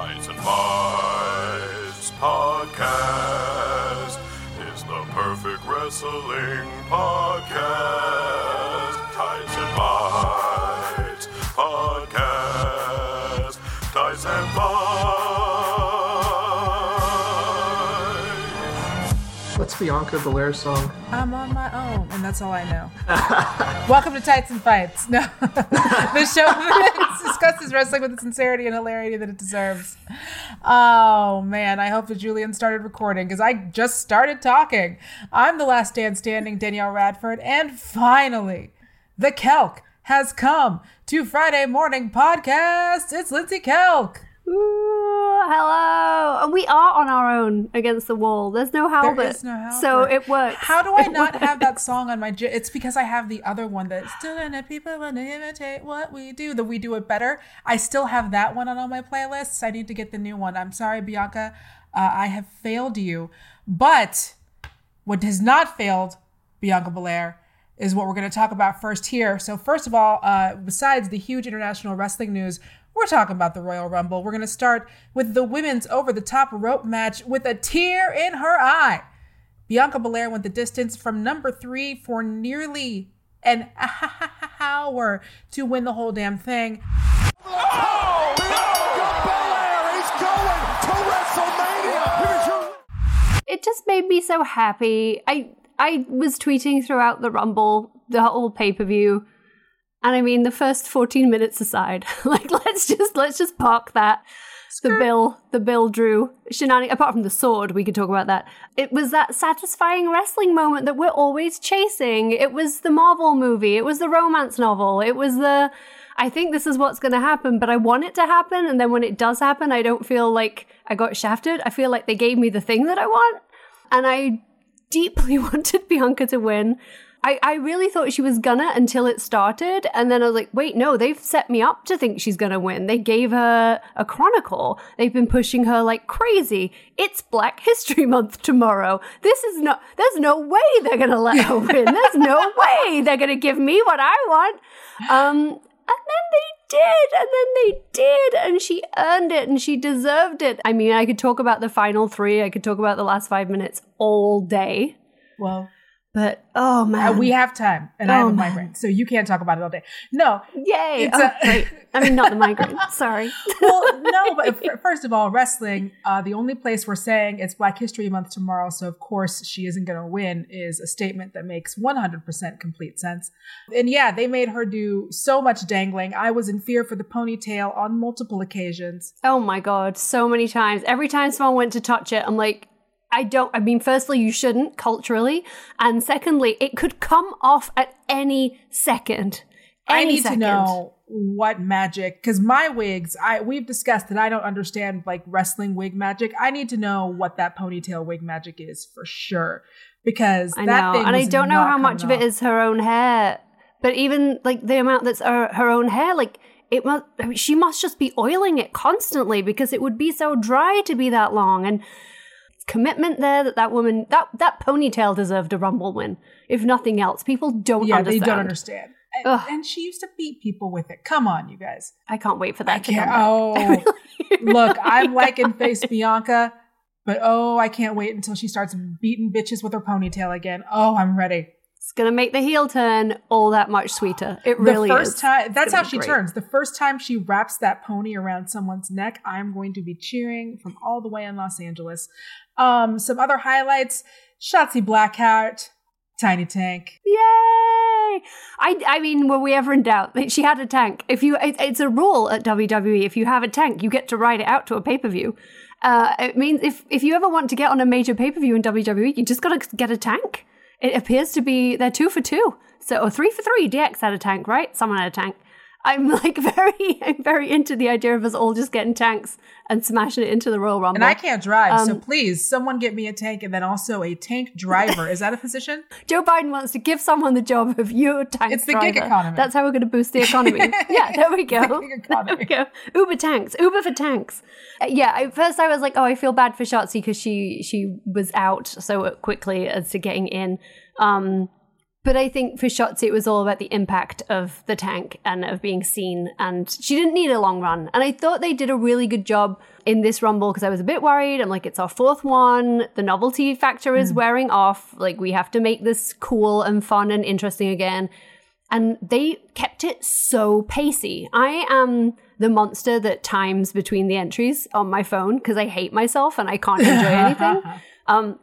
Tights and Fights Podcast is the perfect wrestling podcast. Tights and Fights Podcast. Tights and Fights. What's Bianca Belair's song? I'm on my own, and that's all I know. Welcome to Tights and Fights. No, the show that discusses wrestling with the sincerity and hilarity that it deserves. Oh man, I hope that Julian started recording because I just started talking. I'm the last stand standing, Danielle Radford, and finally, the Kelk has come to Friday morning podcast. It's Lindsey Kelk. Ooh, hello. And we are on our own against the wall. There's no Halbert. There is no Halbert. So it works. How do I not have that song on my? J- it's because I have the other one that's doing it. People want to imitate what we do. That we do it better. I still have that one on all my playlists. I need to get the new one. I'm sorry, Bianca. Uh, I have failed you. But what has not failed Bianca Belair is what we're going to talk about first here. So first of all, uh, besides the huge international wrestling news, we're talking about the Royal Rumble. We're going to start with the women's over-the-top rope match with a tear in her eye. Bianca Belair went the distance from number three for nearly an hour to win the whole damn thing. Oh, it just made me so happy. I I was tweeting throughout the Rumble, the whole pay per view, and I mean the first fourteen minutes aside, like let's just let's just park that. The Bill, the Bill Drew shenanigans. Apart from the sword, we could talk about that. It was that satisfying wrestling moment that we're always chasing. It was the Marvel movie. It was the romance novel. It was the. I think this is what's going to happen, but I want it to happen. And then when it does happen, I don't feel like I got shafted. I feel like they gave me the thing that I want and I deeply wanted Bianca to win. I, I really thought she was gonna until it started, and then I was like, wait, no, they've set me up to think she's gonna win. They gave her a chronicle. They've been pushing her like crazy. It's Black History Month tomorrow. This is not, there's no way they're gonna let her win. There's no way they're gonna give me what I want. Um, and then they did, and then they did, and she earned it, and she deserved it. I mean, I could talk about the final three, I could talk about the last five minutes all day, Well, but oh uh, man, we have time, and I have Oh, a man. migraine, so you can't talk about it all day. No, yay! It's oh, a- great. I mean, not the migraine. Sorry. well, no, but f- first of all, wrestling, uh, the only place we're saying it's Black History Month tomorrow, so of course she isn't going to win, is a statement that makes 100% complete sense. And yeah, they made her do so much dangling. I was in fear for the ponytail on multiple occasions. Oh my god, so many times. Every time someone went to touch it, I'm like, I don't. I mean, firstly, you shouldn't culturally, and secondly, it could come off at any second. I need second. to know what magic, because my wigs, I we've discussed that I don't understand like wrestling wig magic. I need to know what that ponytail wig magic is for sure, because I that know, thing and I don't know how much of coming it off. is her own hair, but even like the amount that's her, her own hair, like it must. I mean, she must just be oiling it constantly because it would be so dry to be that long. And commitment there that that woman that that ponytail deserved a rumble win, if nothing else. People don't yeah, understand. they don't understand. And, and she used to beat people with it. Come on, you guys. I can't wait for that I to can't. Oh, look, I'm liking face Bianca, but oh, I can't wait until she starts beating bitches with her ponytail again. Oh, I'm ready. It's gonna make the heel turn all that much sweeter. It really the first is. time that's how she great. turns. The first time she wraps that pony around someone's neck, I'm going to be cheering from all the way in Los Angeles. Um, some other highlights: Shotzi Blackheart, Tiny Tank. Yay! I, I mean, were we ever in doubt? that She had a tank. If you, it, it's a rule at WWE. If you have a tank, you get to ride it out to a pay per view. Uh, it means if if you ever want to get on a major pay per view in WWE, you just gotta get a tank. It appears to be they're two for two, so or three for three. DX had a tank, right? Someone had a tank. I'm like very, I'm very into the idea of us all just getting tanks and smashing it into the Royal Rumble. And I can't drive, so Um, please, someone get me a tank and then also a tank driver. Is that a position? Joe Biden wants to give someone the job of your tank It's the gig driver. economy. That's how we're going to boost the economy. yeah, there we go. the gig economy. There we go. Uber tanks. Uber for tanks. Uh, yeah, at first I was like, oh, I feel bad for Shotzi because she she was out so quickly as to getting in. Um, But I think for Shotzi, it was all about the impact of the tank and of being seen. And she didn't need a long run. And I thought they did a really good job in this Rumble because I was a bit worried. I'm like, it's our fourth one. The novelty factor is wearing off. Like, we have to make this cool and fun and interesting again. And they kept it so pacey. I am the monster that times between the entries on my phone because I hate myself and I can't enjoy anything. Um,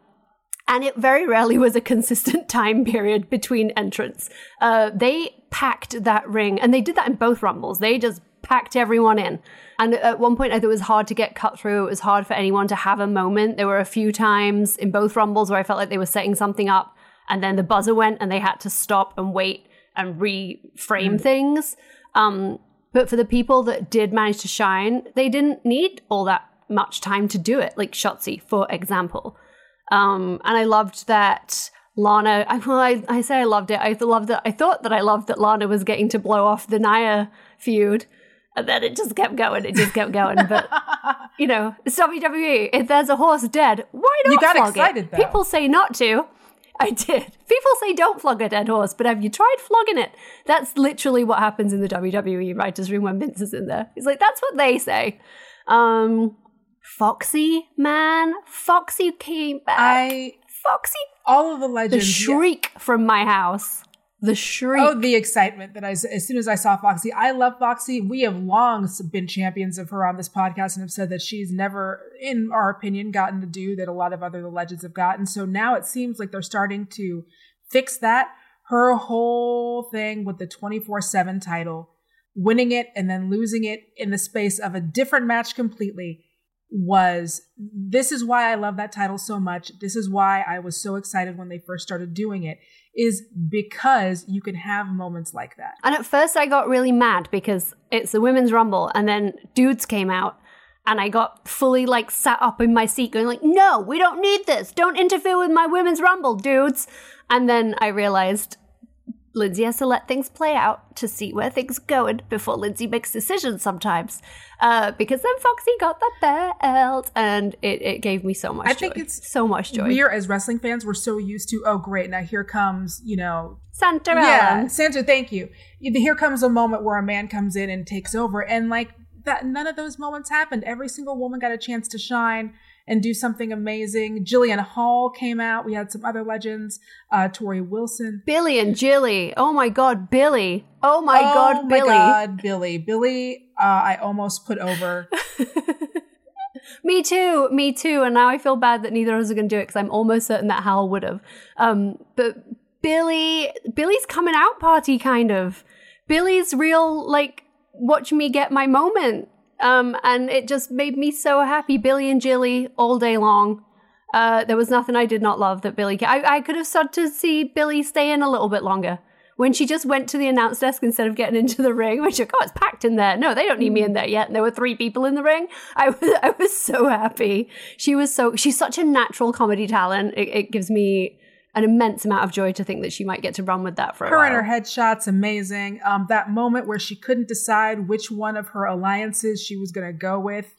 and it very rarely was a consistent time period between entrants. Uh, they packed that ring, and they did that in both rumbles. They just packed everyone in. And at one point, I thought it was hard to get cut through. It was hard for anyone to have a moment. There were a few times in both rumbles where I felt like they were setting something up, and then the buzzer went, and they had to stop and wait and reframe things. Um, but for the people that did manage to shine, they didn't need all that much time to do it, like Shotzi, for example. Um, and I loved that Lana. I, well, I, I say I loved it. I loved that. I thought that I loved that Lana was getting to blow off the Nia feud, and then it just kept going. It just kept going. But you know, it's WWE. If there's a horse dead, why not? You got flog excited, it? though. People say not to. I did. People say don't flog a dead horse, but have you tried flogging it? That's literally what happens in the WWE writers' room when Vince is in there. He's like, that's what they say. Um, Foxy, man, Foxy came back. I Foxy, all of the legends. the legends. shriek from my house. The shriek. Oh, the excitement that I, as soon as I saw Foxy, I love Foxy. We have long been champions of her on this podcast and have said that she's never, in our opinion, gotten to do that a lot of other legends have gotten. So now it seems like they're starting to fix that. Her whole thing with the 24 7 title, winning it and then losing it in the space of a different match completely was this is why I love that title so much. This is why I was so excited when they first started doing it is because you can have moments like that. And at first, I got really mad because it's the women's rumble, and then dudes came out, and I got fully like sat up in my seat, going like, "No, we don't need this. Don't interfere with my women's rumble, dudes." And then I realized Lindsey has to let things play out to see where things are going before Lindsey makes decisions sometimes. Uh, because then Foxy got the belt, and it, it gave me so much. I think it's so much joy. We are as wrestling fans, we're so used to, oh great, now here comes, you know, Santa yeah, Santa, thank you. Here comes a moment where a man comes in and takes over, and like that, none of those moments happened. Every single woman got a chance to shine and do something amazing. Jillian Hall came out. We had some other legends, uh, Torrie Wilson. Billie and Jilly. Oh my God, Billie. Oh my oh God, my Billie. God, Billie. Billie, uh, I almost put over. Me too, me too. And now I feel bad that neither of us are going to do it because I'm almost certain that Hal would have. Um, but Billie, Billie's coming out party kind of. Billie's real, like, watch me get my moment. Um, and it just made me so happy. Billie and Jilly all day long. Uh, there was nothing I did not love that Billie. I, I could have started to see Billie stay in a little bit longer. When she just went to the announce desk instead of getting into the ring, like, oh, it's packed in there. No, they don't need me in there yet. And there were three people in the ring. I was, I was so happy. She was so, she's such a natural comedy talent. It, it gives me an immense amount of joy to think that she might get to run with that for a Her while. and her headshots, amazing. Um, that moment where she couldn't decide which one of her alliances she was going to go with.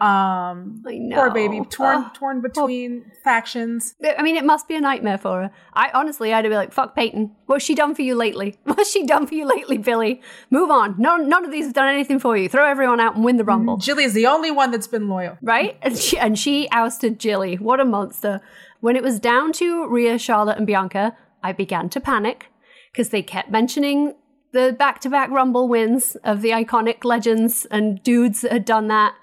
Um, I know. poor baby, torn, Oh, torn between factions. I mean, it must be a nightmare for her. I honestly, I'd be like, "Fuck Peyton. What's she done for you lately? What's she done for you lately, Billie? Move on. None, none of these have done anything for you. Throw everyone out and win the rumble." Jilly is the only one that's been loyal. right? And she, and she ousted Jilly. What a monster. When it was down to Rhea, Charlotte, and Bianca, I began to panic because they kept mentioning the back to back Rumble wins of the iconic legends and dudes that had done that.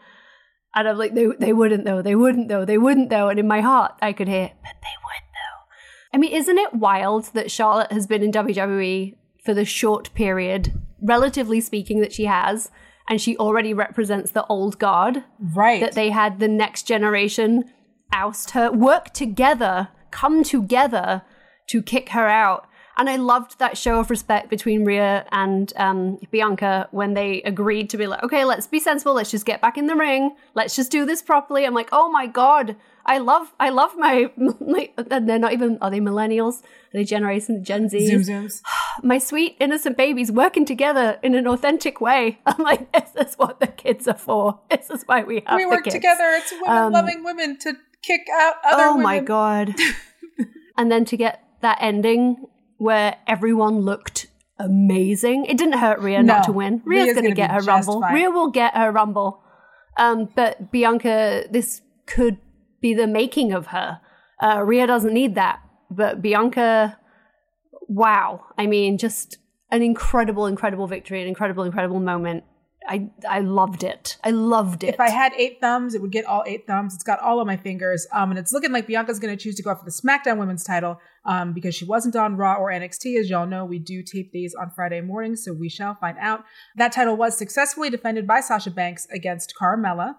And I'm like, they, they wouldn't though, they wouldn't though, they wouldn't though. And in my heart, I could hear, but they would though. I mean, isn't it wild that Charlotte has been in WWE for the short period, relatively speaking, that she has, and she already represents the old guard? Right. that they had the next generation oust her, work together, come together to kick her out. And I loved that show of respect between Rhea and um, Bianca when they agreed to be like, okay, let's be sensible. Let's just get back in the ring. Let's just do this properly. I'm like, oh my god, I love, I love my. my and they're not even. Are they millennials? Are they Generation Gen Z? Zoom zooms. my sweet innocent babies working together in an authentic way. I'm like, this is what the kids are for. This is why we have we work kids. together. It's women Um, loving women to kick out other oh women. my god! and then to get that ending where everyone looked amazing. It didn't hurt Rhea not to win. Rhea's, Rhea's going to get her rumble. fine. Rhea will get her rumble. Um, but Bianca, this could be the making of her. Uh, Rhea doesn't need that, but Bianca, wow! I mean, just an incredible, incredible victory, an incredible, incredible moment. I I loved it. I loved it. If I had eight thumbs, it would get all eight thumbs. It's got all of my fingers. Um, and it's looking like Bianca's going to choose to go for the SmackDown Women's title um, because she wasn't on Raw or NXT. As y'all know, we do tape these on Friday mornings, so we shall find out. That title was successfully defended by Sasha Banks against Carmella.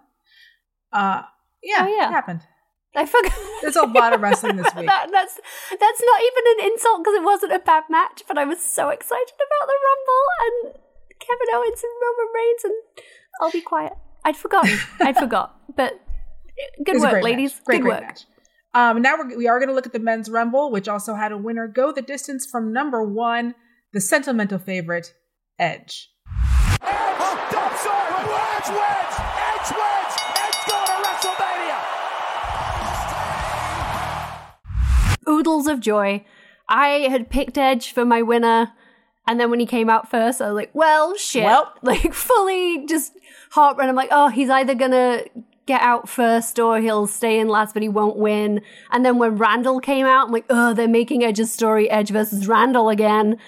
Uh, yeah, Oh, yeah. it happened. I forgot. There's a lot of wrestling this week. that, that's that's not even an insult because it wasn't a bad match, but I was so excited about the Rumble and Kevin Owens and Roman Reigns, and I'll be quiet. I'd forgotten. I'd forgot. But good work, great ladies. match. Great, good great work. match. Um, now we're, we are going to look at the men's rumble, which also had a winner go the distance from number one, the sentimental favorite, Edge. Oh, dump sorry. Wedge, wedge, edge, wedge, edge going to WrestleMania. Oodles of joy. I had picked Edge for my winner, and then when he came out first, I was like, "Well, shit!" Well. like fully just heartburn. I'm like, "Oh, he's either gonna get out first or he'll stay in last, but he won't win." And then when Randall came out, I'm like, "Oh, they're making Edge's story Edge versus Randall again."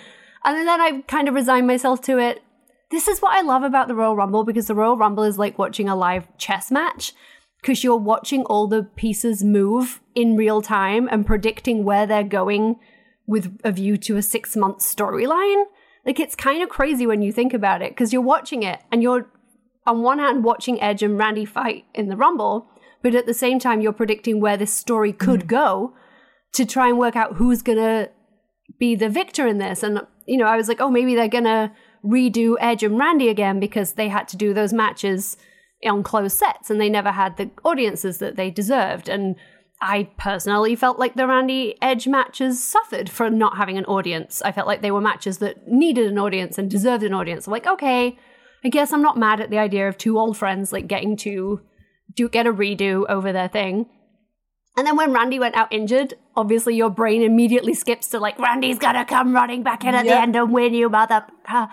And then I kind of resigned myself to it. This is what I love about the Royal Rumble because the Royal Rumble is like watching a live chess match because you're watching all the pieces move in real time and predicting where they're going with a view to a six month storyline. Like it's kind of crazy when you think about it because you're watching it and you're on one hand watching Edge and Randy fight in the Rumble, but at the same time you're predicting where this story could mm. go to try and work out who's gonna be the victor in this. And you know, I was like, oh, maybe they're gonna redo Edge and Randy again because they had to do those matches on closed sets and they never had the audiences that they deserved. And I personally felt like the Randy Edge matches suffered for not having an audience. I felt like they were matches that needed an audience and deserved an audience. I'm like, okay, I guess I'm not mad at the idea of two old friends like getting to do get a redo over their thing. And then when Randy went out injured, obviously your brain immediately skips to like Randy's gonna come running back in at the end and win you, mother. Um,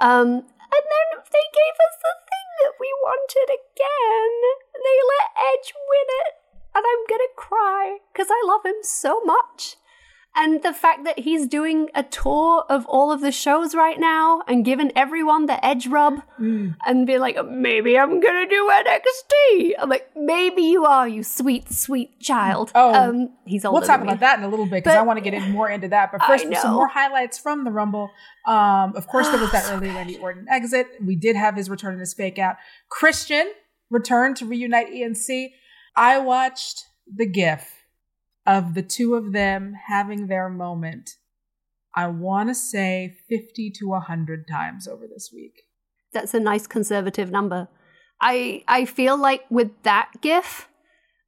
and then they gave us the thing that we wanted again. They let Edge win it, and I'm gonna cry because I love him so much. And the fact that he's doing a tour of all of the shows right now and giving everyone the edge rub and be like, maybe I'm gonna do NXT. I'm like, maybe you are, you sweet, sweet child. Oh, um, he's older We'll talk about that in a little bit because I want to get in more into that. But first, some more highlights from the Rumble. Um, of course, there was that early Randy Orton exit. We did have his return and his fake out. Christian returned to reunite ENC. I watched the GIF of the two of them having their moment. I want to say 50 to 100 times over this week. That's a nice conservative number. I I feel like with that gif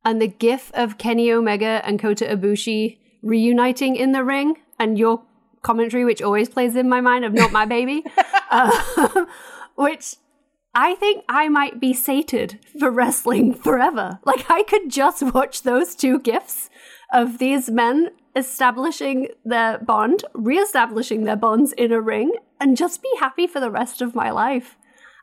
and the gif of Kenny Omega and Kota Ibushi reuniting in the ring and your commentary, which always plays in my mind of "Not My Baby," uh, which I think I might be sated for wrestling forever. Like I could just watch those two gifs of these men establishing their bond, re-establishing their bonds in a ring, and just be happy for the rest of my life.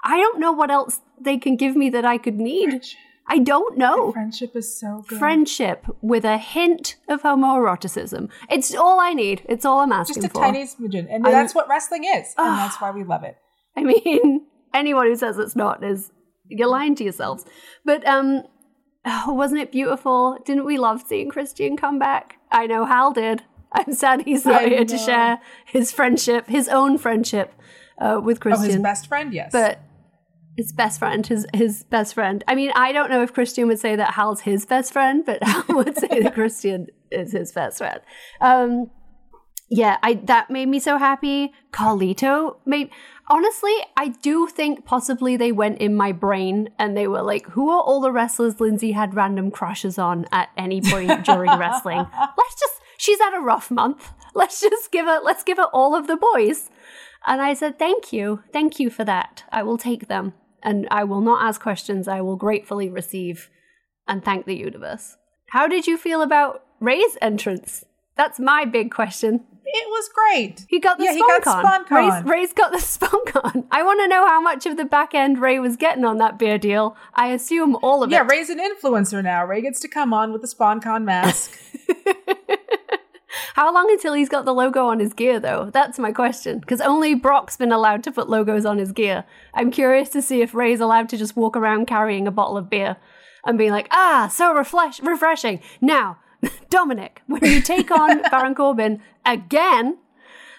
I don't know what else they can give me that I could need. I don't know. Friendship is so good. Friendship with a hint of homoeroticism. It's all I need. It's all I'm asking for. Just a for. tiny smidgen. And I'm- that's what wrestling is. And that's why we love it. I mean, anyone who says it's not is you're lying to yourselves. But um, oh, wasn't it beautiful? Didn't we love seeing Christian come back? I know Hal did. I'm sad he's not I here to share his friendship, his own friendship uh, with Oh, Christian. his best friend, yes. but his best friend, his his best friend. I mean, I don't know if Christian would say that Hal's his best friend, but Hal would say that Christian is his best friend. Um, yeah, I that made me so happy. Carlito made honestly, I do think possibly they went in my brain and they were like, who are all the wrestlers Lindsey had random crushes on at any point during wrestling? Let's just she's had a rough month. Let's just give her let's give her all of the boys. And I said, Thank you. Thank you for that. I will take them. And I will not ask questions. I will gratefully receive and thank the universe. How did you feel about Rey's entrance? That's my big question. It was great. He got the yeah, he got SpawnCon. SpawnCon. Rey's, Rey's got the SpawnCon. I want to know how much of the back end Rey was getting on that beer deal. I assume all of Yeah, it. Yeah, Rey's an influencer now. Rey gets to come on with the SpawnCon mask. How long until he's got the logo on his gear, though? That's my question. Because only Brock's been allowed to put logos on his gear. I'm curious to see if Rey's allowed to just walk around carrying a bottle of beer and being like, ah, so refresh- refreshing. Now, Dominic, when you take on Baron Corbin again,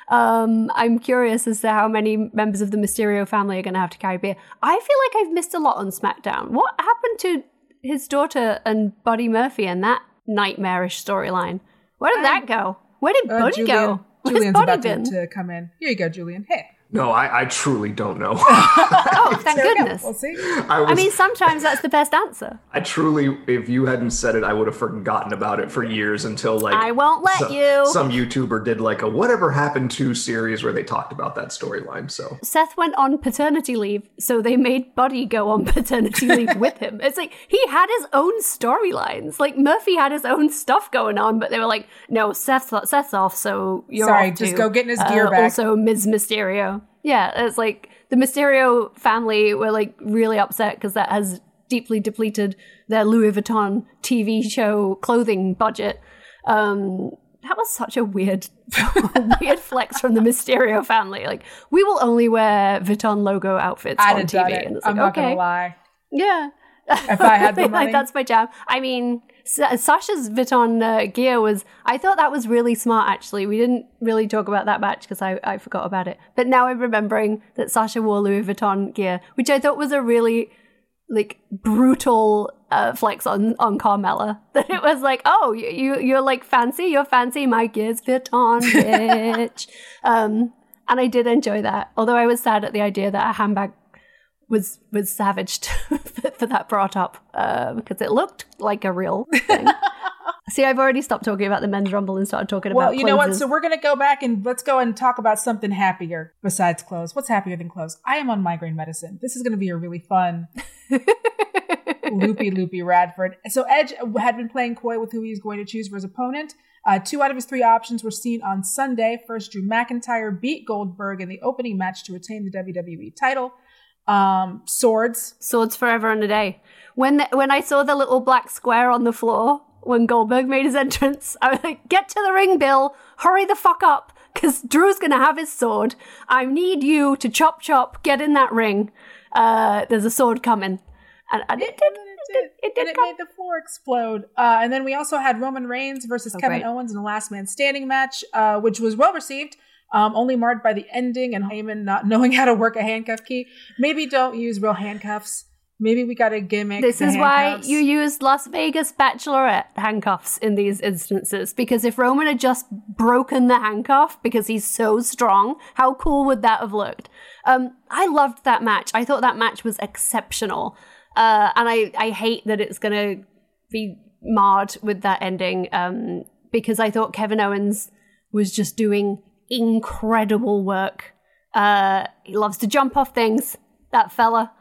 um, I'm curious as to how many members of the Mysterio family are going to have to carry beer. I feel like I've missed a lot on SmackDown. What happened to his daughter and Buddy Murphy and that nightmarish storyline? Where did that go? Where did Uh, Buddy Julian, go? Where's Julian's Buddy about to, been? to come in. Here you go, Julian. Hey. No, I, I truly don't know. Oh, thank There we go. goodness. We'll see. I was, I mean, sometimes that's the best answer. I truly, if you hadn't said it, I would have forgotten about it for years until like I won't let so- you. Some YouTuber did like a whatever happened to series where they talked about that storyline. So Seth went on paternity leave, so they made Buddy go on paternity leave with him. It's like he had his own storylines. Like Murphy had his own stuff going on, but they were like, "No, Seth's Seth's off, so you're Sorry, off just too." go get his uh, gear back. Also, Ms. Mysterio. Yeah, it's like the Mysterio family were like really upset because that has deeply depleted their Louis Vuitton TV show clothing budget. Um, that was such a weird, weird flex from the Mysterio family. Like, we will only wear Vuitton logo outfits I'd on TV, it. and it's I'm like, not okay, gonna lie. yeah. If I had the like money. that's my jam. I mean, Sasha's Vuitton uh, gear was. I thought that was really smart. Actually, we didn't really talk about that match because I, I forgot about it. But now I'm remembering that Sasha wore Louis Vuitton gear, which I thought was a really like brutal uh, flex on on Carmella. That it was like, oh, you, you you're like fancy, you're fancy. My gear's Vuitton, bitch. um, and I did enjoy that. Although I was sad at the idea that a handbag was was savaged for, that brought up uh, because it looked like a real thing. See, I've already stopped talking about the men's rumble and started talking Well, about. Well, you know what? So we're gonna go back and let's go and talk about something happier besides clothes. What's happier than clothes? I am on migraine medicine. This is gonna be a really fun, loopy, loopy Radford. So Edge had been playing coy with who he was going to choose for his opponent. Uh, two out of his three options were seen on Sunday. First, Drew McIntyre beat Goldberg in the opening match to retain the WWE title. Um, swords. swords forever and a day. When the, when I saw the little black square on the floor when Goldberg made his entrance, I was like, "Get to the ring, Bill! Hurry the fuck up, because Drew's gonna have his sword. I need you to chop chop. Get in that ring. Uh, there's a sword coming." And, and it, did. It did. It did and it come. made the floor explode. Uh, and then we also had Roman Reigns versus Oh, Kevin great. Owens in the Last Man Standing match, uh, which was well received. Um, only marred by the ending and Heyman not knowing how to work a handcuff key. Maybe don't use real handcuffs. Maybe we got a gimmick. This is why you use Las Vegas Bachelorette handcuffs in these instances. Because if Roman had just broken the handcuff because he's so strong, how cool would that have looked? Um, I loved that match. I thought that match was exceptional. Uh, and I, I hate that it's going to be marred with that ending um, because I thought Kevin Owens was just doing incredible work. Uh, he loves to jump off things, that fella.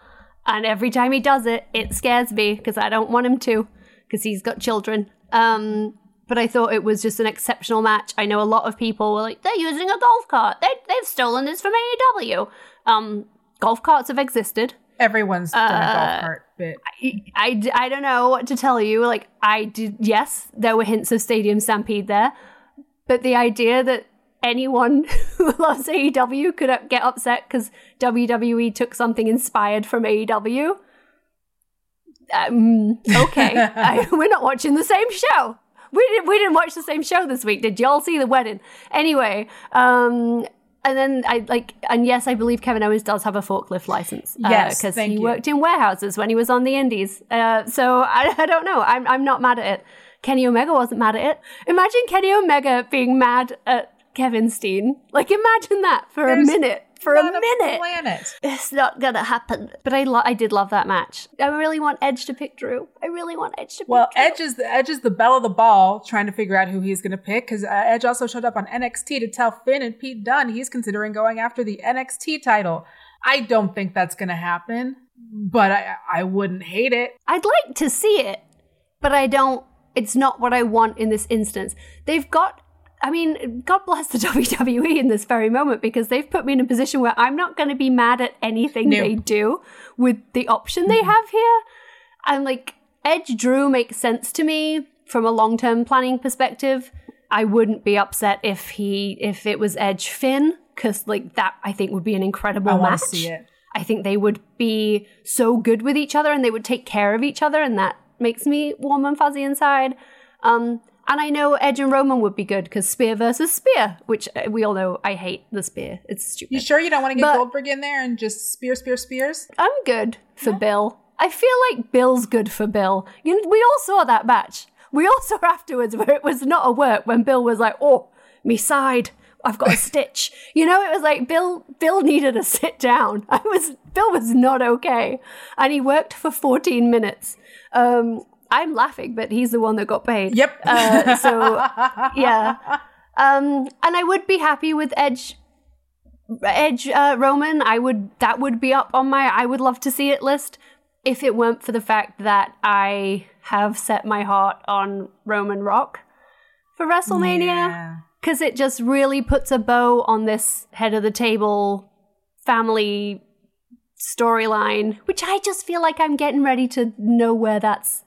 And every time he does it, it scares me because I don't want him to because he's got children. Um, but I thought it was just an exceptional match. I know a lot of people were like, they're using a golf cart. They, they've stolen this from AEW. Um, golf carts have existed. Everyone's done a Uh, golf cart bit. I, I, I don't know what to tell you. Like, I did, yes, there were hints of Stadium Stampede there, but the idea that anyone who loves AEW could get upset because WWE took something inspired from AEW. Um, okay, I, we're not watching the same show. We didn't, we didn't watch the same show this week. Did y'all see the wedding? Anyway, um, and then I like, and yes, I believe Kevin Owens does have a forklift license. Yes, because he you. worked in warehouses when he was on the Indies. Uh, so I, I don't know. I'm I'm not mad at it. Kenny Omega wasn't mad at it. Imagine Kenny Omega being mad at Kevin Steen. Like imagine that for There's a minute. For a minute. planet. It's not gonna happen. But I lo- I did love that match. I really want Edge to pick Drew. I really want Edge to Well. Edge is the Edge is the belle of the ball, trying to figure out who he's going to pick. Because uh, Edge also showed up on NXT to tell Finn and Pete Dunne he's considering going after the NXT title. I don't think that's going to happen, but I I wouldn't hate it. I'd like to see it, but I don't. It's not what I want in this instance. They've got I mean, God bless the WWE in this very moment because they've put me in a position where I'm not going to be mad at anything No. they do with the option they have here. I'm like, Edge Drew makes sense to me from a long term planning perspective. I wouldn't be upset if he if it was Edge Finn because like that I think would be an incredible I match. see it. I think they would be so good with each other and they would take care of each other, and that makes me warm and fuzzy inside. Um, and I know Edge and Roman would be good because spear versus spear, which uh, we all know I hate the spear. It's stupid. You sure you don't want to get But- Goldberg in there and just spear, spear, spears? I'm good for Bill. I feel like Bill's good for Bill. You know, we all saw that match. We all saw afterwards where it was not a work when Bill was like, "Oh, me side, I've got a stitch." You know, it was like Bill. Bill needed a sit down. I was Bill was not okay, and he worked for 14 minutes. Um, I'm laughing, but he's the one that got paid. Yep. Uh, so yeah, um, and I would be happy with Edge Edge uh, Roman, I would that would be up on my I would love to see it list if it weren't for the fact that I have set my heart on Roman Rock for WrestleMania Yeah. because it just really puts a bow on this head of the table family storyline, which I just feel like I'm getting ready to know where that's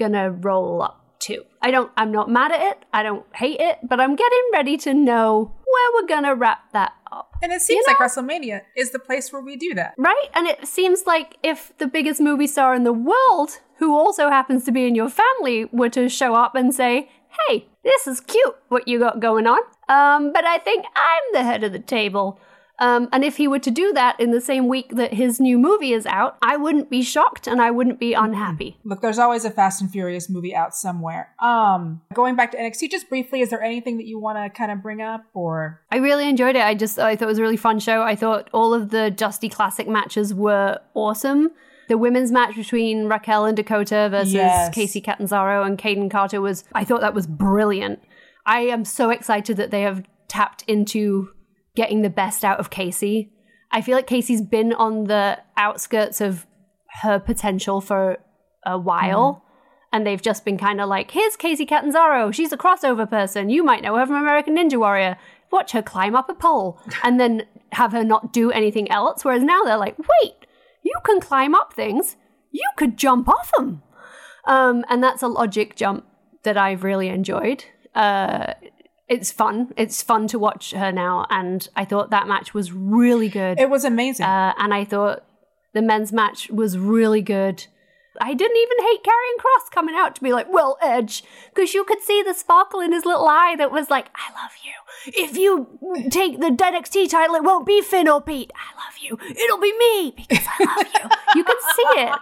gonna roll up to. I don't I'm not mad at it. I don't hate it, but I'm getting ready to know where we're gonna wrap that up. And it seems You like WrestleMania is the place where we do that. Right? And it seems like if the biggest movie star in the world, who also happens to be in your family, were to show up and say, hey, this is cute what you got going on. Um, but I think I'm the head of the table. Um, and if he were to do that in the same week that his new movie is out, I wouldn't be shocked and I wouldn't be unhappy. Look, there's always a Fast and Furious movie out somewhere. Um, going back to NXT just briefly, is there anything that you want to kind of bring up or I really enjoyed it. I just I thought it was a really fun show. I thought all of the Dusty Classic matches were awesome. The women's match between Raquel and Dakota versus Yes. Kacy Catanzaro and Kayden Carter was I thought that was brilliant. I am so excited that they have tapped into getting the best out of Kacy. I feel like Kacy's been on the outskirts of her potential for a while. And they've just been kind of like, here's Kacy Catanzaro. She's a crossover person. You might know her from American Ninja Warrior. Watch her climb up a pole and then have her not do anything else. Whereas now they're like, wait, you can climb up things. You could jump off them. Um, and that's a logic jump that I've really enjoyed. Uh, it's fun. It's fun to watch her now. And I thought that match was really good. it was amazing. Uh, and I thought the men's match was really good. I didn't even hate Karrion Kross coming out to be like, well, Edge, because you could see the sparkle in his little eye that was like, I love you. If you take the NXT title, it won't be Finn or Pete. I love you. It'll be me because I love you. you can see it.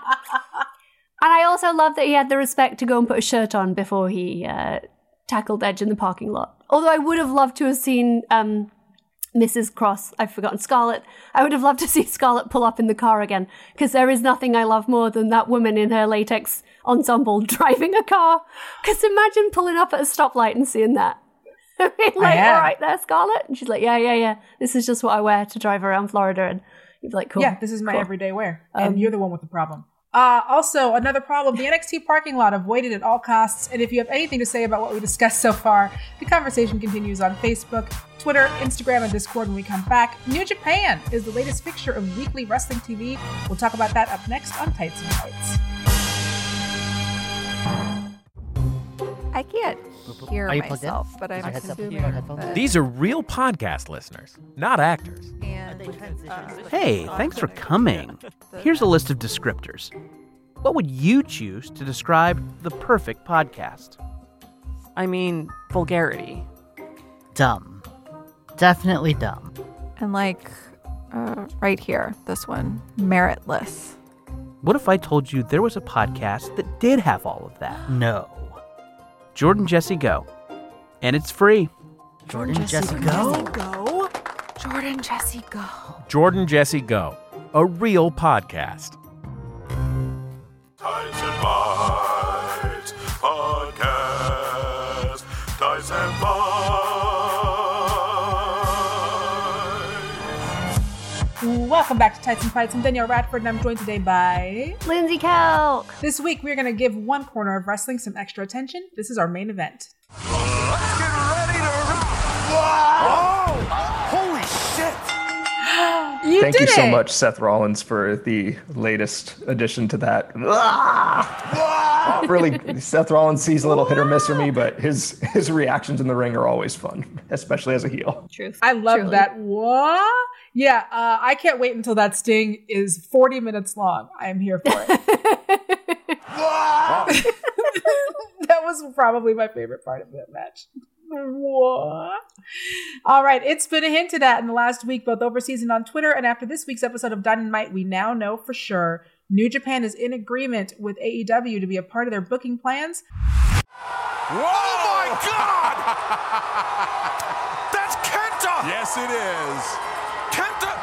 And I also love that he had the respect to go and put a shirt on before he uh, tackled Edge in the parking lot. Although I would have loved to have seen um, Mrs. Kross, I've forgotten, Scarlett. I would have loved to see Scarlett pull up in the car again, because there is nothing I love more than that woman in her latex ensemble driving a car. Because imagine pulling up at a stoplight and seeing that. I mean, like, am. all right there, Scarlett? And she's like, yeah, yeah, yeah. This is just what I wear to drive around Florida. And you'd be like, cool. yeah, this is my cool. everyday wear. Um, and you're the one with the problem. Uh, also, another problem the NXT parking lot avoided at all costs. And if you have anything to say about what we discussed so far, the conversation continues on Facebook, Twitter, Instagram, and Discord when we come back. New Japan is the latest fixture of weekly wrestling TV. We'll talk about that up next on Tights and Tights. I can't hear Are you myself, but I'm Is assuming you got headphones? that- These are real podcast listeners, not actors. and uh, Hey, thanks for coming. Here's a list of descriptors. What would you choose to describe the perfect podcast? I mean, vulgarity. Dumb. Definitely dumb. and like uh, right here, this one, meritless. What if I told you there was a podcast that did have all of that? No. Jordan Jesse Go. And it's free. Jordan Jesse Go? Go, Jordan, Jesse, go. Jordan Jesse Go, a real podcast. Ties and Welcome back to Tights and Fights. I'm Danielle Radford, and I'm joined today by. Lindsey Kelk. This week, we're going to give one corner of wrestling some extra attention. This is our main event. Let's get ready to rock! Oh! Holy shit! You Thank did you so it. much, Seth Rollins, for the latest addition to that. Ah! really, Seth Rollins sees a little hit or miss for me, but his his reactions in the ring are always fun, especially as a heel. Truth. I love Truly. that. What? Yeah, uh, I can't wait until that sting is 40 minutes long. I am here for it. that was probably my favorite part of that match. What? All right, it's been hinted at in the last week, both overseas and on Twitter. And after this week's episode of Dynamite, we now know for sure New Japan is in agreement with AEW to be a part of their booking plans. Oh my God! That's Kenta! Yes, it is. Kenta!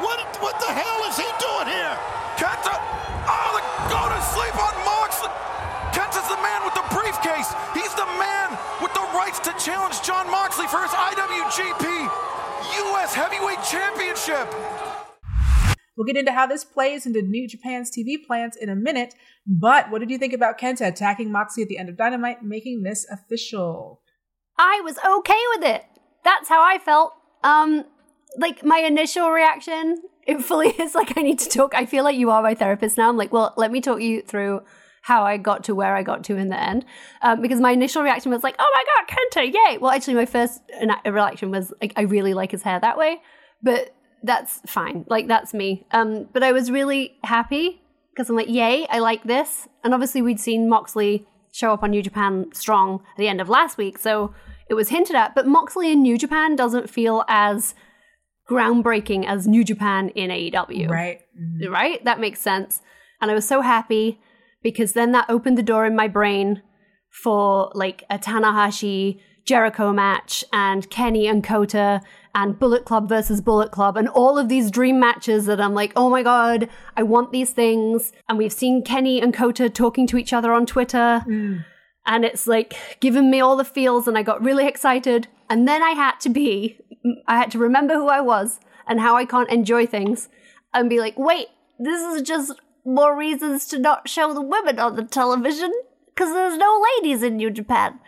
What, what the hell is he doing here? Kenta! Oh, the, go to sleep on briefcase! He's the man with the rights to challenge Jon Moxley for his IWGP US Heavyweight Championship! We'll get into how this plays into New Japan's TV plans in a minute. But what did you think about Kenta attacking Moxley at the end of Dynamite, making this official? I was okay with it. That's how I felt. Um, like my initial reaction, it fully is like I need to talk. I feel like you are my therapist now. I'm like, well, let me talk you through how I got to where I got to in the end. Um, because my initial reaction was like, oh my god, Kenta, yay! Well, actually, my first reaction was like, I really like his hair that way, but that's fine. Like that's me. Um, but I was really happy because I'm like, yay, I like this. And obviously, we'd seen Moxley show up on New Japan Strong at the end of last week, so it was hinted at. But Moxley in New Japan doesn't feel as groundbreaking as New Japan in AEW. Right. Right? That makes sense. And I was so happy because then that opened the door in my brain for like a Tanahashi Jericho match and Kenny and Kota and Bullet Club versus Bullet Club and all of these dream matches that I'm like, oh my god, I want these things. And we've seen Kenny and Kota talking to each other on Twitter. Mm. And it's like giving me all the feels, and I got really excited. And then I had to be, I had to remember who I was and how I can't enjoy things and be like, wait, this is just more reasons to not show the women on the television because there's no ladies in New Japan.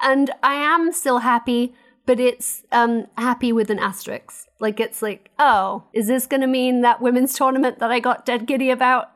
And I am still happy, but it's um happy with an asterisk. Like it's like, oh, is this gonna mean that women's tournament that I got dead giddy about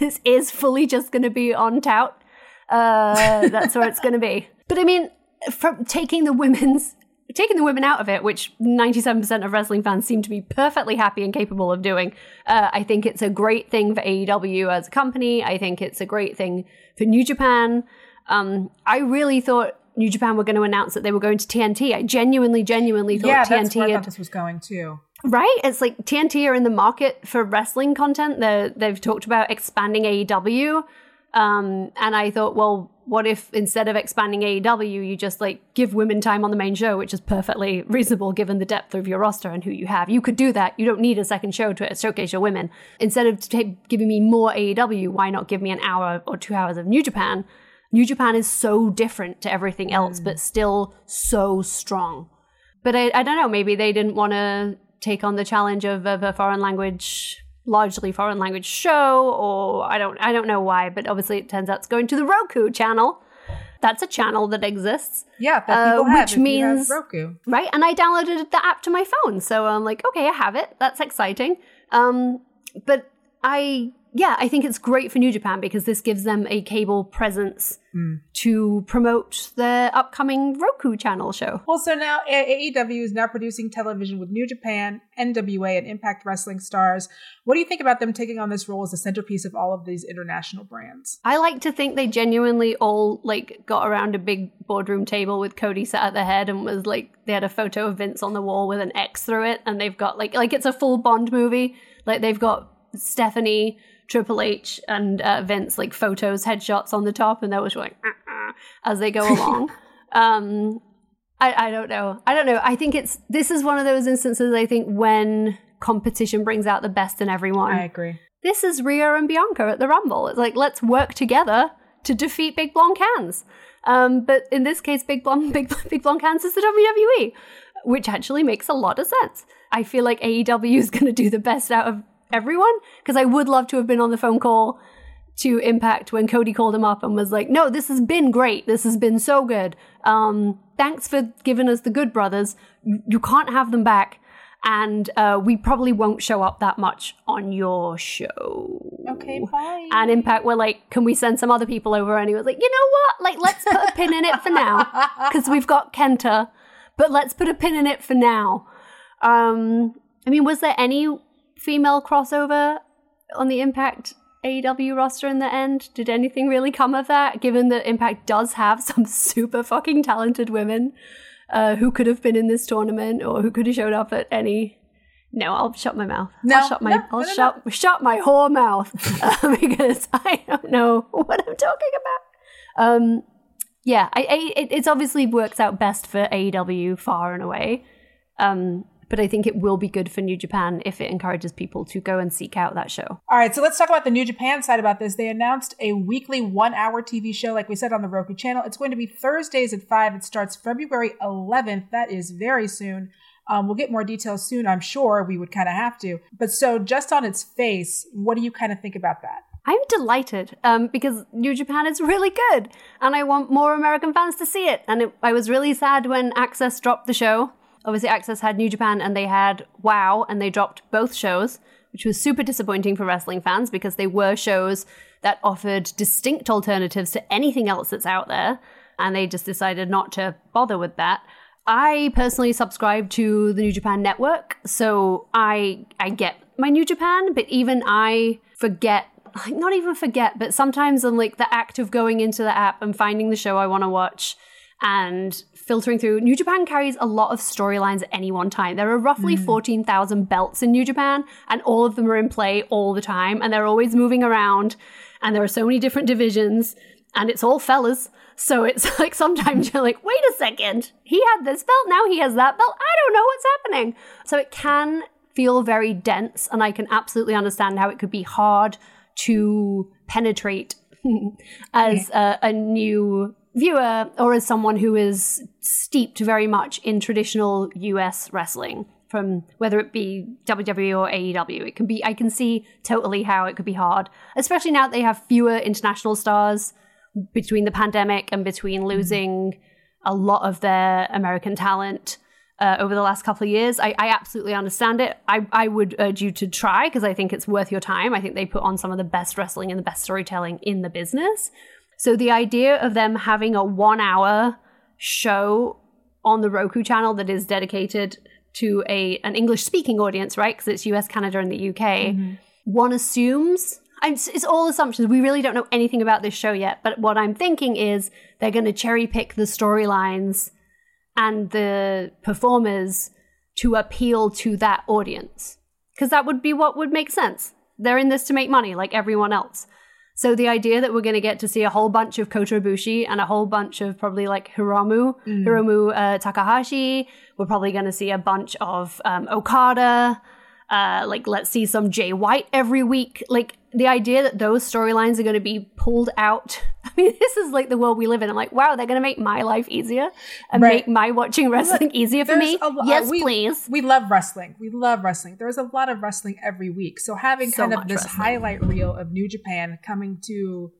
is is fully just gonna be on tout? Uh, that's where it's gonna be. But I mean, from taking the women's taking the women out of it, which 97% of wrestling fans seem to be perfectly happy and capable of doing, uh, I think it's a great thing for AEW as a company. I think it's a great thing for New Japan. Um, I really thought New Japan were going to announce that they were going to TNT. I genuinely, genuinely thought Yeah, TNT that's where had this was going too. Right? It's like TNT are in the market for wrestling content. They're, they've talked about expanding AEW. Um, and I thought, well, what if instead of expanding AEW, you just like give women time on the main show, which is perfectly reasonable given the depth of your roster and who you have. You could do that. You don't need a second show to showcase your women. Instead of ta giving me more AEW, why not give me an hour or two hours of New Japan? New Japan is so different to everything else, but still so strong. But I, I don't know, maybe they didn't want to take on the challenge of, of a foreign language largely foreign language show or I don't I don't know why, but obviously it turns out it's going to the Roku channel. That's a channel that exists. Yeah, that Uh, have which if you have means Roku. right, and I downloaded the app to my phone, so I'm like, okay, I have it. That's exciting. Um, but I yeah, I think it's great for New Japan because this gives them a cable presence mm. to promote their upcoming Roku channel show. Well, so now AEW is now producing television with New Japan, NWA, and Impact Wrestling stars. What do you think about them taking on this role as the centerpiece of all of these international brands? I like to think they genuinely all like got around a big boardroom table with Cody sat at the head and was like they had a photo of Vince on the wall with an X through it and they've got like like it's a full Bond movie. Like they've got Stephanie, Triple H, and uh, Vince like photos, headshots on the top, and they was like "Uh-uh," as they go along. um, I, I don't know. I don't know. I think it's this is one of those instances. I think when competition brings out the best in everyone. I agree. This is Rhea and Bianca at the Rumble. It's like let's work together to defeat Big Blonde Cans. Um, but in this case, Big Blonde Big Big Blonde Cans is the WWE, which actually makes a lot of sense. I feel like AEW is going to do the best out of everyone because I would love to have been on the phone call to Impact when Cody called him up and was like, "No, this has been great. This has been so good. Um, thanks for giving us the Good Brothers. You, you can't have them back, and uh, we probably won't show up that much on your show." Okay, bye. And Impact were like, "Can we send some other people over?" And he was like, "You know what? Like, let's put a pin in it for now because we've got Kenta, but let's put a pin in it for now." Um, I mean, was there any female crossover on the Impact AEW roster in the end? Did anything really come of that? Given that Impact does have some super fucking talented women uh, who could have been in this tournament or who could have showed up at any. No, I'll shut my mouth. No, I'll shut my no, I'll no, no, shut shut my whore mouth uh, because I don't know what I'm talking about. Um, yeah, I, I, it it's obviously works out best for AEW far and away. Um, but I think it will be good for New Japan if it encourages people to go and seek out that show. All right, so let's talk about the New Japan side about this. They announced a weekly one hour TV show, like we said on the Roku channel. It's going to be Thursdays at 5. It starts February 11th. That is very soon. Um, we'll get more details soon, I'm sure. We would kind of have to. But so, just on its face, what do you kind of think about that? I'm delighted um, because New Japan is really good and I want more American fans to see it. And it, I was really sad when AXS dropped the show. Obviously, AXS had New Japan and they had WoW, and they dropped both shows, which was super disappointing for wrestling fans because they were shows that offered distinct alternatives to anything else that's out there. And they just decided not to bother with that. I personally subscribe to the New Japan Network, so I I get my New Japan, but even I forget like not even forget, but sometimes I'm like the act of going into the app and finding the show I want to watch and filtering through. New Japan carries a lot of storylines at any one time. There are roughly hmm. 14,000 belts in New Japan, and all of them are in play all the time, and they're always moving around, and there are so many different divisions, and it's all fellas. So it's like sometimes you're like, wait a second, he had this belt, now he has that belt. I don't know what's happening. So it can feel very dense, and I can absolutely understand how it could be hard to penetrate as a, a new viewer or as someone who is steeped very much in traditional US wrestling from whether it be WWE or AEW. It can be I can see totally how it could be hard, especially now that they have fewer international stars between the pandemic and between losing a lot of their American talent. Uh, over the last couple of years, I, I absolutely understand it. I, I would urge you to try because I think it's worth your time. I think they put on some of the best wrestling and the best storytelling in the business. So the idea of them having a one hour show on the Roku channel that is dedicated to a an English speaking audience, right? Because it's US, Canada, and the UK. Mm-hmm. One assumes I'm, it's all assumptions. We really don't know anything about this show yet. But what I'm thinking is they're going to cherry pick the storylines and the performers to appeal to that audience because that would be what would make sense. They're in this to make money, like everyone else. So the idea that we're going to get to see a whole bunch of Kota Ibushi and a whole bunch of probably like Hiromu, Hiromu uh, Takahashi, we're probably going to see a bunch of um, Okada. Uh, like let's see some Jay White every week. Like the idea that those storylines are going to be pulled out. I mean, this is like the world we live in. I'm like, wow, they're going to make my life easier and Right. make my watching wrestling easier for There's me. a lo- yes, we, please. We love wrestling. We love wrestling. There's a lot of wrestling every week. So having So kind of this wrestling. highlight reel of New Japan coming to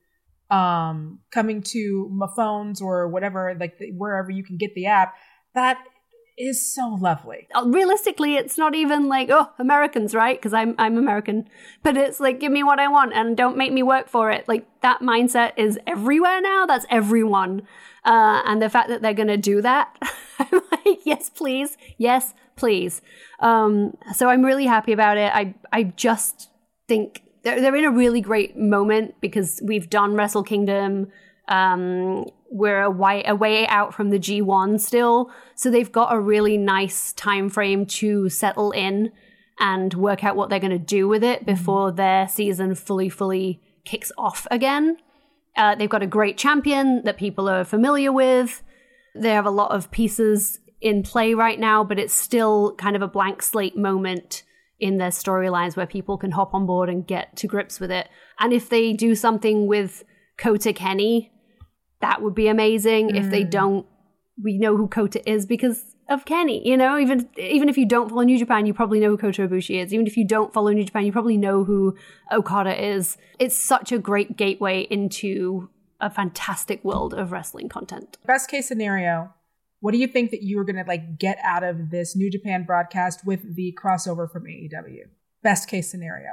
um coming to my phones or whatever like the, wherever you can get the app that is so lovely. Uh, realistically it's not even like oh americans right? Because i'm i'm american. But it's like give me what i want and don't make me work for it. Like that mindset is everywhere now. That's everyone. Uh, and the fact that they're gonna do that i'm like yes please. Yes please. Um, so i'm really happy about it. I i just think they're, they're in a really great moment because we've done wrestle kingdom. Um, we're a way, a way out from the G1 still, so they've got a really nice time frame to settle in and work out what they're going to do with it before their season fully, fully kicks off again. Uh, they've got a great champion that people are familiar with. They have a lot of pieces in play right now, but it's still kind of a blank slate moment in their storylines where people can hop on board and get to grips with it. And if they do something with Kota Kenny, that would be amazing. If they mm. don't, we know who Kota is because of Kenny. You know, even even if you don't follow New Japan, you probably know who Kota Ibushi is. Even if you don't follow New Japan, you probably know who Okada is. It's such a great gateway into a fantastic world of wrestling content. Best case scenario, what do you think that you were going to like get out of this New Japan broadcast with the crossover from AEW? Best case scenario.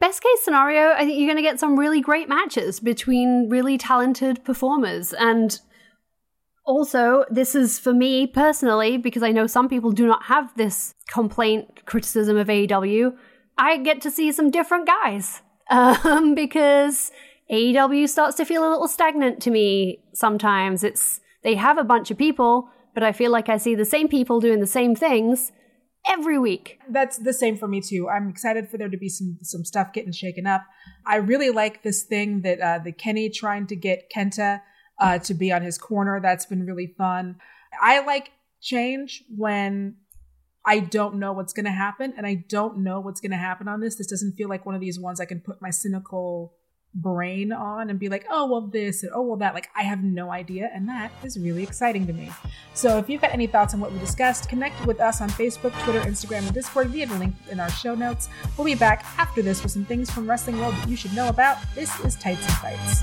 Best case scenario, I think you're going to get some really great matches between really talented performers. And also, this is for me personally, because I know some people do not have this complaint, criticism of AEW. I get to see some different guys um, because AEW starts to feel a little stagnant to me sometimes. It's they have a bunch of people, but I feel like I see the same people doing the same things every week. That's the same for me too. I'm excited for there to be some some stuff getting shaken up. I really like this thing that uh, the Kenny trying to get Kenta uh, to be on his corner. That's been really fun. I like change when I don't know what's going to happen, and I don't know what's going to happen on this. This doesn't feel like one of these ones I can put my cynical brain on and be like, oh, well, this, and oh, well, that. Like, I have no idea. And that is really exciting to me. So, if you've got any thoughts on what we discussed, connect with us on Facebook, Twitter, Instagram, and Discord via the link in our show notes. We'll be back after this with some things from Wrestling World that you should know about. This is Tights and Fights.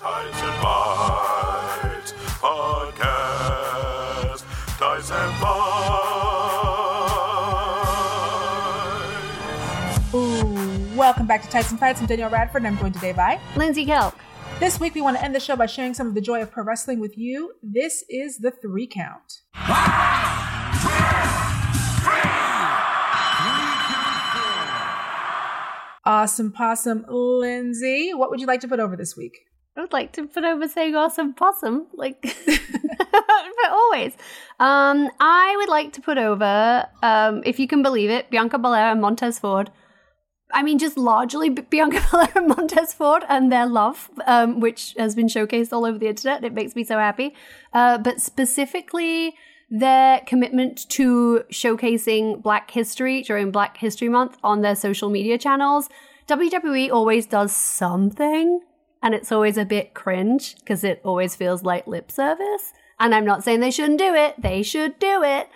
Tights and Fights Podcast. Tights and Fights. Ooh, welcome back to Tights and Fights. I'm Danielle Radford, and I'm joined today by Lindsey Kelk. This week, we want to end the show by sharing some of the joy of pro wrestling with you. This is the three count. Awesome possum, Lindsey. What would you like to put over this week? I would like to put over saying awesome possum, like but always. Um, I would like to put over, um, if you can believe it, Bianca Belair and Montez Ford. I mean, just largely Bianca Belair and Montez Ford and their love, um, which has been showcased all over the internet. It makes me so happy. Uh, but specifically, their commitment to showcasing Black history during Black History Month on their social media channels. WWE always does something and it's always a bit cringe because it always feels like lip service. And I'm not saying they shouldn't do it, they should do it.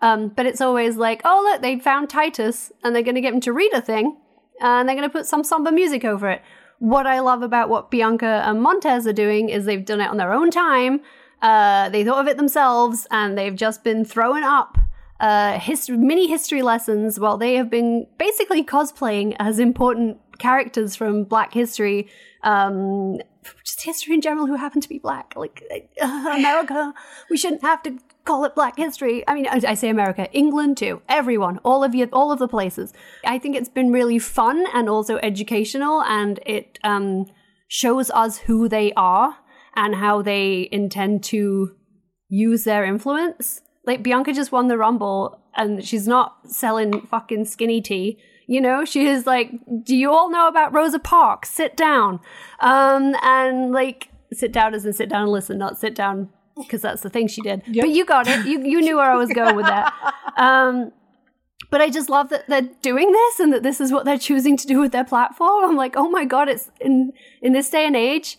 Um, but it's always like, oh, look, they found Titus and they're going to get him to read a thing and they're going to put some somber music over it. What I love about what Bianca and Montez are doing is they've done it on their own time. Uh, they thought of it themselves and they've just been throwing up uh, history, mini history lessons while they have been basically cosplaying as important characters from Black history, um, just history in general who happen to be black. Like uh, America, we shouldn't have to call it Black history. I mean, I, say America, England too. Everyone, all of you, all of the places. I think it's been really fun and also educational, and it um, shows us who they are and how they intend to use their influence. Like Bianca just won the Rumble, and she's not selling fucking skinny tea. You know, she is like, do you all know about Rosa Parks? Sit down. Um, and like, sit down as in sit down and listen, not sit down because that's the thing she did. But you got it. You you knew where I was going with that. Um, but I just love that they're doing this and that this is what they're choosing to do with their platform. I'm like, oh my god, it's in in this day and age.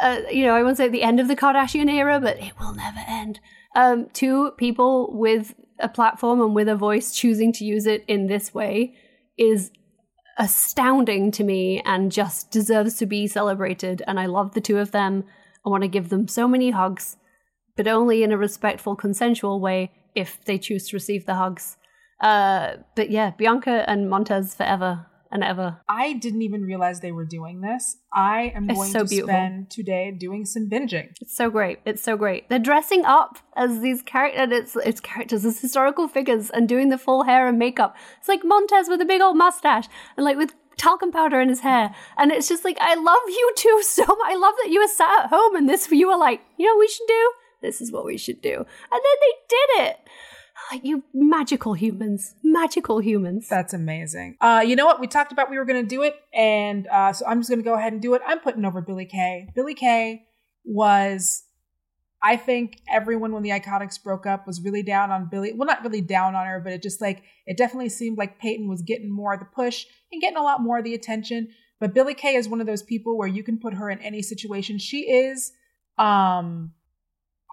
Uh, you know, I won't say the end of the Kardashian era, but it will never end. Um, two people with a platform and with a voice choosing to use it in this way is astounding to me and just deserves to be celebrated. And I love the two of them. I want to give them so many hugs, but only in a respectful, consensual way if they choose to receive the hugs. Uh, but yeah, Bianca and Montez forever. And ever. I didn't even realize they were doing this. I am It's going so to beautiful. spend today doing some binging. It's so great. It's so great. They're dressing up as these characters. It's it's characters as historical figures and doing the full hair and makeup. It's like Montez with a big old mustache and like with talcum powder in his hair. And it's just like I love you two so much. I love that you were sat at home and this you were like, you know what we should do? This is what we should do. And then they did it. Like you magical humans. Magical humans. That's amazing. Uh, you know what? We talked about we were going to do it, and uh, so I'm just going to go ahead and do it. I'm putting over Billie Kay. Billie Kay was, I think, everyone when the Iconics broke up was really down on Billie. Well, not really down on her, but it just like it definitely seemed like Peyton was getting more of the push and getting a lot more of the attention. But Billie Kay is one of those people where you can put her in any situation. She is, um,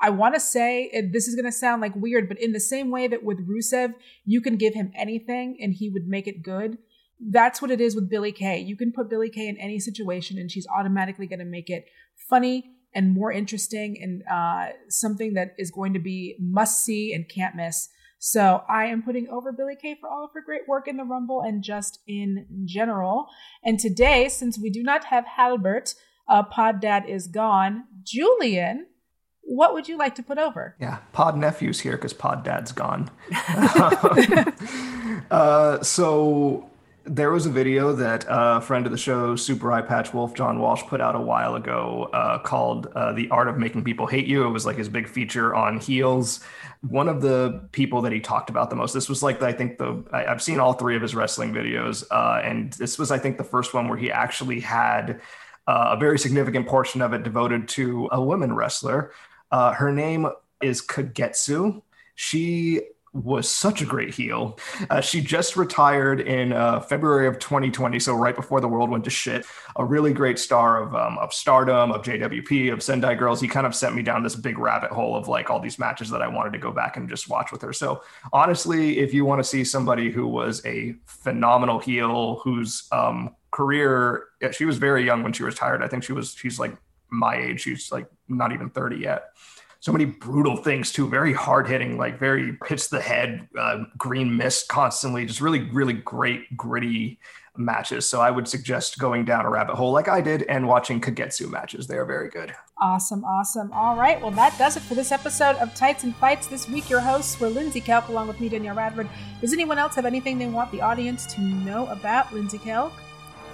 I want to say it, this is going to sound like weird, but in the same way that with Rusev, you can give him anything and he would make it good. That's what it is with Billie Kay. You can put Billie Kay in any situation and she's automatically going to make it funny and more interesting and uh, something that is going to be must see and can't miss. So I am putting over Billie Kay for all of her great work in the Rumble and just in general. And today, since we do not have Halbert, uh, Pod Dad is gone. Julian, what would you like to put over? Yeah, Pod Nephew's here because Pod Dad's gone. uh, so there was a video that a friend of the show, Super Eyepatch Wolf, John Walsh, put out a while ago uh, called uh, The Art of Making People Hate You. It was like his big feature on heels. One of the people that he talked about the most, this was like, I think the, I, I've seen all three of his wrestling videos. Uh, and this was, I think, the first one where he actually had uh, a very significant portion of it devoted to a woman wrestler. Uh, her name is Kagetsu. She was such a great heel. Uh, she just retired in uh, February of 2020, so right before the world went to shit. A really great star of um, of Stardom, of JWP, of Sendai Girls. He kind of sent me down this big rabbit hole of like all these matches that I wanted to go back and just watch with her. So honestly, if you want to see somebody who was a phenomenal heel, whose um, career she was very young when she retired. I think she was she's like my age. She's like not even 30 yet so many brutal things too very hard hitting like very hits the head uh, green mist constantly just really really great gritty matches so i would suggest going down a rabbit hole like i did and watching kagetsu matches they are very good Awesome, awesome. All right, well, that does it for this episode of Tights and Fights. This week, your hosts were Lindsey Kelk along with me, Danielle Radford. Does anyone else have anything they want the audience to know about Lindsey Kelk?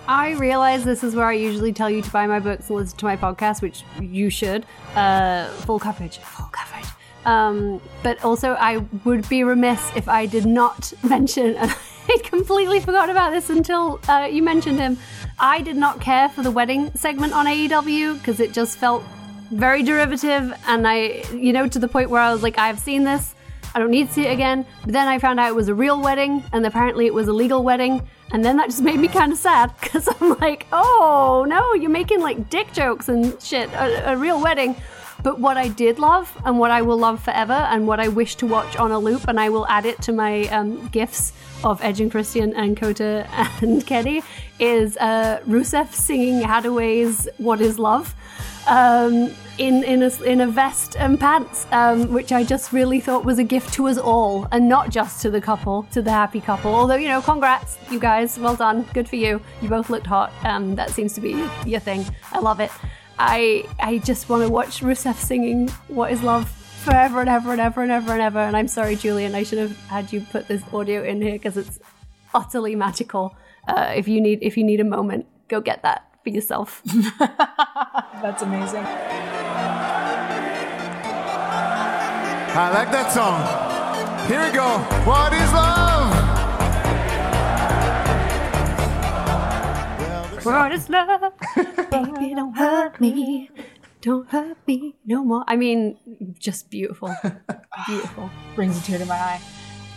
I realize this is where I usually tell you to buy my books and listen to my podcast, which you should. Uh, full coverage, full coverage. Um, but also, I would be remiss if I did not mention, and I completely forgot about this until uh, you mentioned him. I did not care for the wedding segment on AEW because it just felt very derivative, and I, you know, to the point where I was like, I've seen this. I don't need to see it again. But then I found out it was a real wedding, and apparently it was a legal wedding. And then that just made me kind of sad because I'm like, oh no, you're making like dick jokes and shit, a, a real wedding. But what I did love, and what I will love forever, and what I wish to watch on a loop, and I will add it to my um, gifts of Edge and Christian and Kota and Kenny, is uh, Rusev singing Haddaway's "What Is Love." Um, in in a, in a vest and pants, um, which I just really thought was a gift to us all, and not just to the couple, to the happy couple. Although you know, congrats, you guys, well done, good for you. You both looked hot. Um, that seems to be your thing. I love it. I I just want to watch Rusev singing "What Is Love." Forever and ever and ever and ever and ever. And I'm sorry, Julian, I should have had you put this audio in here because it's utterly magical. Uh, if you need if you need a moment, go get that for yourself. That's amazing. I like that song. Here we go. What is love? What is love? Baby, don't hurt me. Don't hurt me no more. I mean, just beautiful. beautiful. Brings a tear to my eye.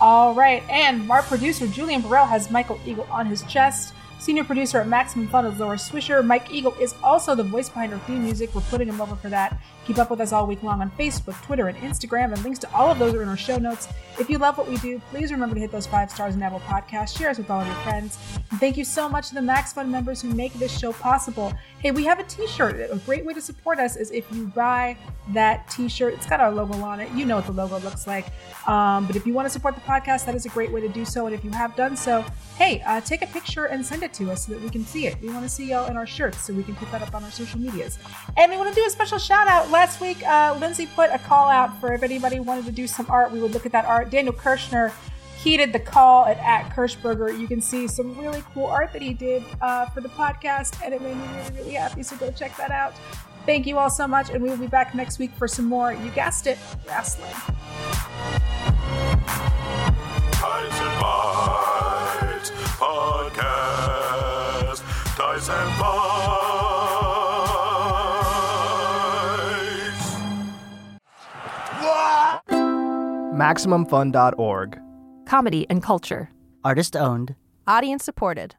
All right, and our producer Julian Burrell has Michael Eagle on his chest. Senior producer at Maximum Fun is Laura Swisher. Mike Eagle is also the voice behind our theme music. We're putting him over for that. Keep up with us all week long on Facebook, Twitter, and Instagram, and links to all of those are in our show notes. If you love what we do, please remember to hit those five stars in Apple Podcast. Share us with all of your friends. And thank you so much to the Max Fun members who make this show possible. Hey, we have a t-shirt. A great way to support us is if you buy that t-shirt. It's got our logo on it. You know what the logo looks like. Um, but if you want to support the podcast, that is a great way to do so. And if you have done so, hey, uh, take a picture and send it it to us so that we can see it. We want to see y'all in our shirts so we can put that up on our social medias. And we want to do a special shout out. Last week, uh, Lindsey put a call out for if anybody wanted to do some art, we would look at that art. Daniel Kirshner heeded the call at, at Kirschberger. You can see some really cool art that he did uh, for the podcast, and it made me really, really happy. So go check that out. Thank you all so much, and we will be back next week for some more, you guessed it, wrestling. Dice Bites Podcast. Dice and Bites. MaximumFun.org. Comedy and culture. Artist owned. Audience supported.